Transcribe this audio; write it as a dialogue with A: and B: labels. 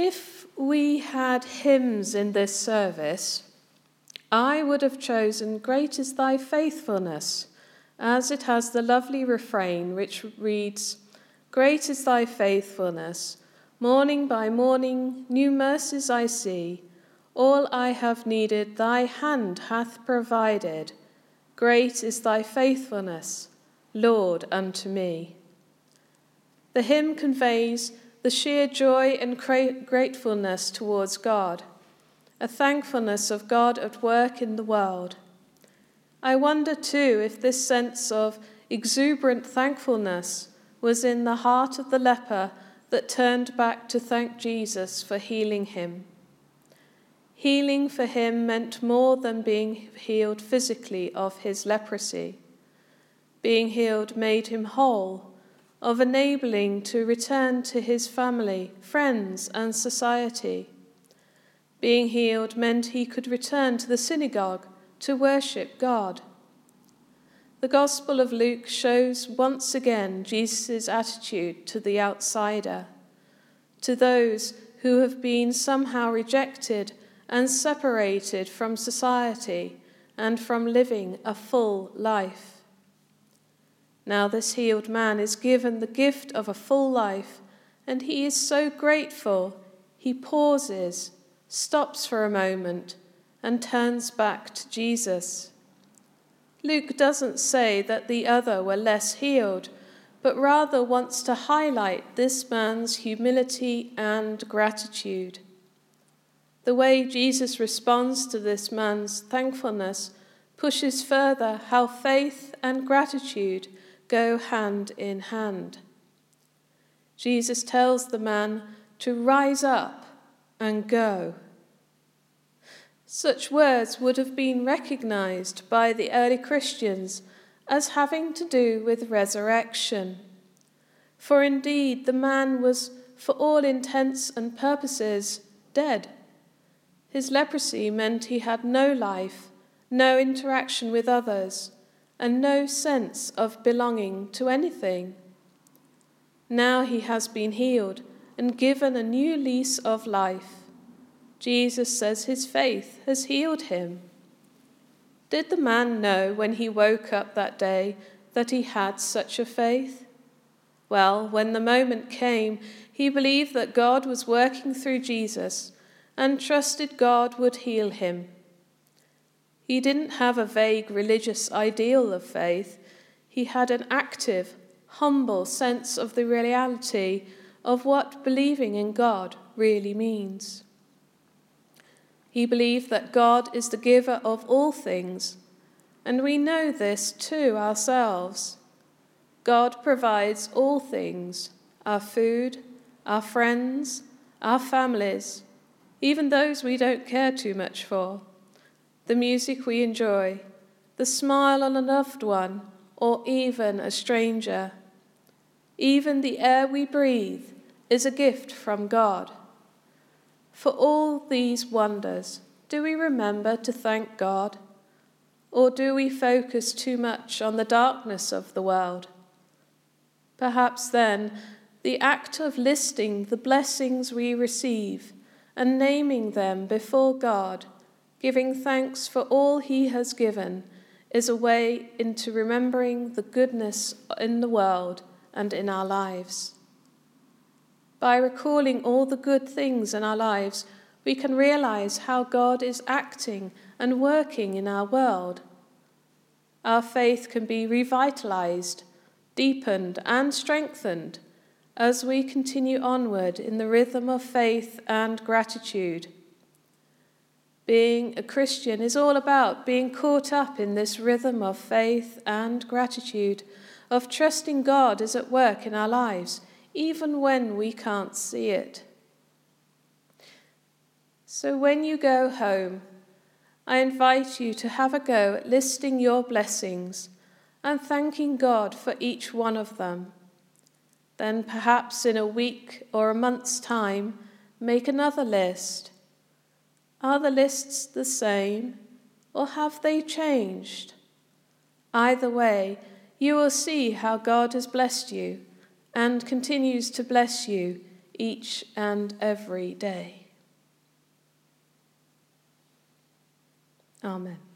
A: If we had hymns in this service, I would have chosen Great is Thy Faithfulness, as it has the lovely refrain which reads, Great is Thy faithfulness, morning by morning, new mercies I see. All I have needed, Thy hand hath provided. Great is Thy faithfulness, Lord, unto me. The hymn conveys the sheer joy and gratefulness towards God, a thankfulness of God at work in the world. I wonder too if this sense of exuberant thankfulness was in the heart of the leper that turned back to thank Jesus for healing him. Healing for him meant more than being healed physically of his leprosy. Being healed made him whole of enabling to return to his family, friends, and society. Being healed meant he could return to the synagogue to worship God. The Gospel of Luke shows once again Jesus' attitude to the outsider, to those who have been somehow rejected and separated from society and from living a full life. Now, this healed man is given the gift of a full life, and he is so grateful, he pauses, stops for a moment, and turns back to Jesus. Luke doesn't say that the other were less healed, but rather wants to highlight this man's humility and gratitude. The way Jesus responds to this man's thankfulness pushes further how faith and gratitude go hand in hand. Jesus tells the man to rise up and go. Such words would have been recognized by the early Christians as having to do with resurrection. For indeed, the man was, for all intents and purposes, dead. His leprosy meant he had no life, no interaction with others and no sense of belonging to anything. Now he has been healed and given a new lease of life. Jesus says his faith has healed him. Did the man know when he woke up that day that he had such a faith? Well, when the moment came, he believed that God was working through Jesus and trusted God would heal him. He didn't have a vague religious ideal of faith, he had an active, humble sense of the reality of what believing in God really means. He believed that God is the giver of all things, and we know this too ourselves. God provides all things our food, our friends, our families, even those we don't care too much for the music we enjoy, the smile on a loved one, or even a stranger. Even the air we breathe is a gift from God. For all these wonders, do we remember to thank God? Or do we focus too much on the darkness of the world? Perhaps then, the act of listing the blessings we receive and naming them before God Giving thanks for all He has given is a way into remembering the goodness in the world and in our lives. By recalling all the good things in our lives, we can realize how God is acting and working in our world. Our faith can be revitalized, deepened, and strengthened as we continue onward in the rhythm of faith and gratitude being a Christian is all about being caught up in this rhythm of faith and gratitude, of trusting God is at work in our lives, even when we can't see it. So when you go home, I invite you to have a go at listing your blessings and thanking God for each one of them. Then, perhaps in a week or a month's time, make another list are the lists the same, or have they changed? Either way, you will see how God has blessed you and continues to bless you, each and every day. Amen.